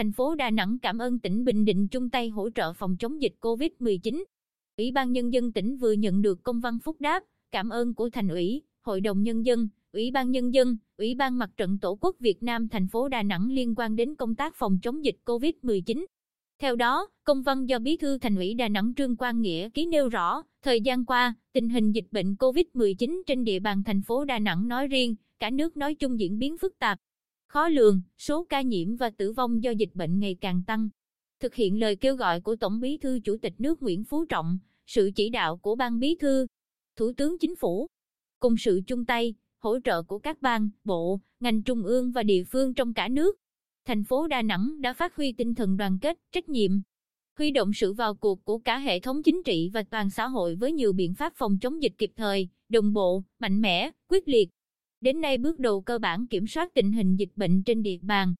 Thành phố Đà Nẵng cảm ơn tỉnh Bình Định chung tay hỗ trợ phòng chống dịch COVID-19. Ủy ban Nhân dân tỉnh vừa nhận được công văn phúc đáp, cảm ơn của Thành ủy, Hội đồng Nhân dân, Ủy ban Nhân dân, Ủy ban Mặt trận Tổ quốc Việt Nam thành phố Đà Nẵng liên quan đến công tác phòng chống dịch COVID-19. Theo đó, công văn do Bí thư Thành ủy Đà Nẵng Trương Quang Nghĩa ký nêu rõ, thời gian qua, tình hình dịch bệnh COVID-19 trên địa bàn thành phố Đà Nẵng nói riêng, cả nước nói chung diễn biến phức tạp. Khó lường, số ca nhiễm và tử vong do dịch bệnh ngày càng tăng. Thực hiện lời kêu gọi của Tổng Bí thư Chủ tịch nước Nguyễn Phú Trọng, sự chỉ đạo của Ban Bí thư, Thủ tướng Chính phủ, cùng sự chung tay, hỗ trợ của các ban, bộ, ngành trung ương và địa phương trong cả nước. Thành phố Đà Nẵng đã phát huy tinh thần đoàn kết, trách nhiệm, huy động sự vào cuộc của cả hệ thống chính trị và toàn xã hội với nhiều biện pháp phòng chống dịch kịp thời, đồng bộ, mạnh mẽ, quyết liệt. Đến nay bước đầu cơ bản kiểm soát tình hình dịch bệnh trên địa bàn.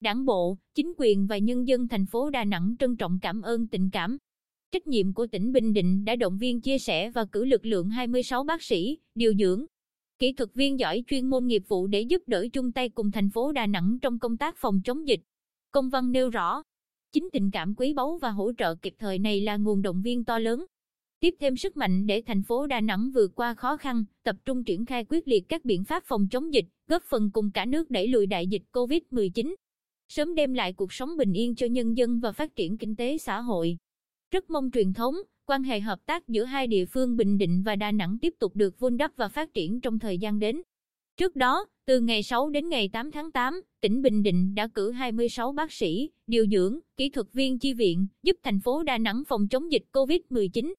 Đảng bộ, chính quyền và nhân dân thành phố Đà Nẵng trân trọng cảm ơn tình cảm. Trách nhiệm của tỉnh Bình Định đã động viên chia sẻ và cử lực lượng 26 bác sĩ, điều dưỡng, kỹ thuật viên giỏi chuyên môn nghiệp vụ để giúp đỡ chung tay cùng thành phố Đà Nẵng trong công tác phòng chống dịch. Công văn nêu rõ, chính tình cảm quý báu và hỗ trợ kịp thời này là nguồn động viên to lớn. Tiếp thêm sức mạnh để thành phố Đà Nẵng vượt qua khó khăn, tập trung triển khai quyết liệt các biện pháp phòng chống dịch, góp phần cùng cả nước đẩy lùi đại dịch COVID-19. Sớm đem lại cuộc sống bình yên cho nhân dân và phát triển kinh tế xã hội. Rất mong truyền thống, quan hệ hợp tác giữa hai địa phương Bình Định và Đà Nẵng tiếp tục được vun đắp và phát triển trong thời gian đến. Trước đó, từ ngày 6 đến ngày 8 tháng 8, tỉnh Bình Định đã cử 26 bác sĩ, điều dưỡng, kỹ thuật viên chi viện, giúp thành phố Đà Nẵng phòng chống dịch COVID-19.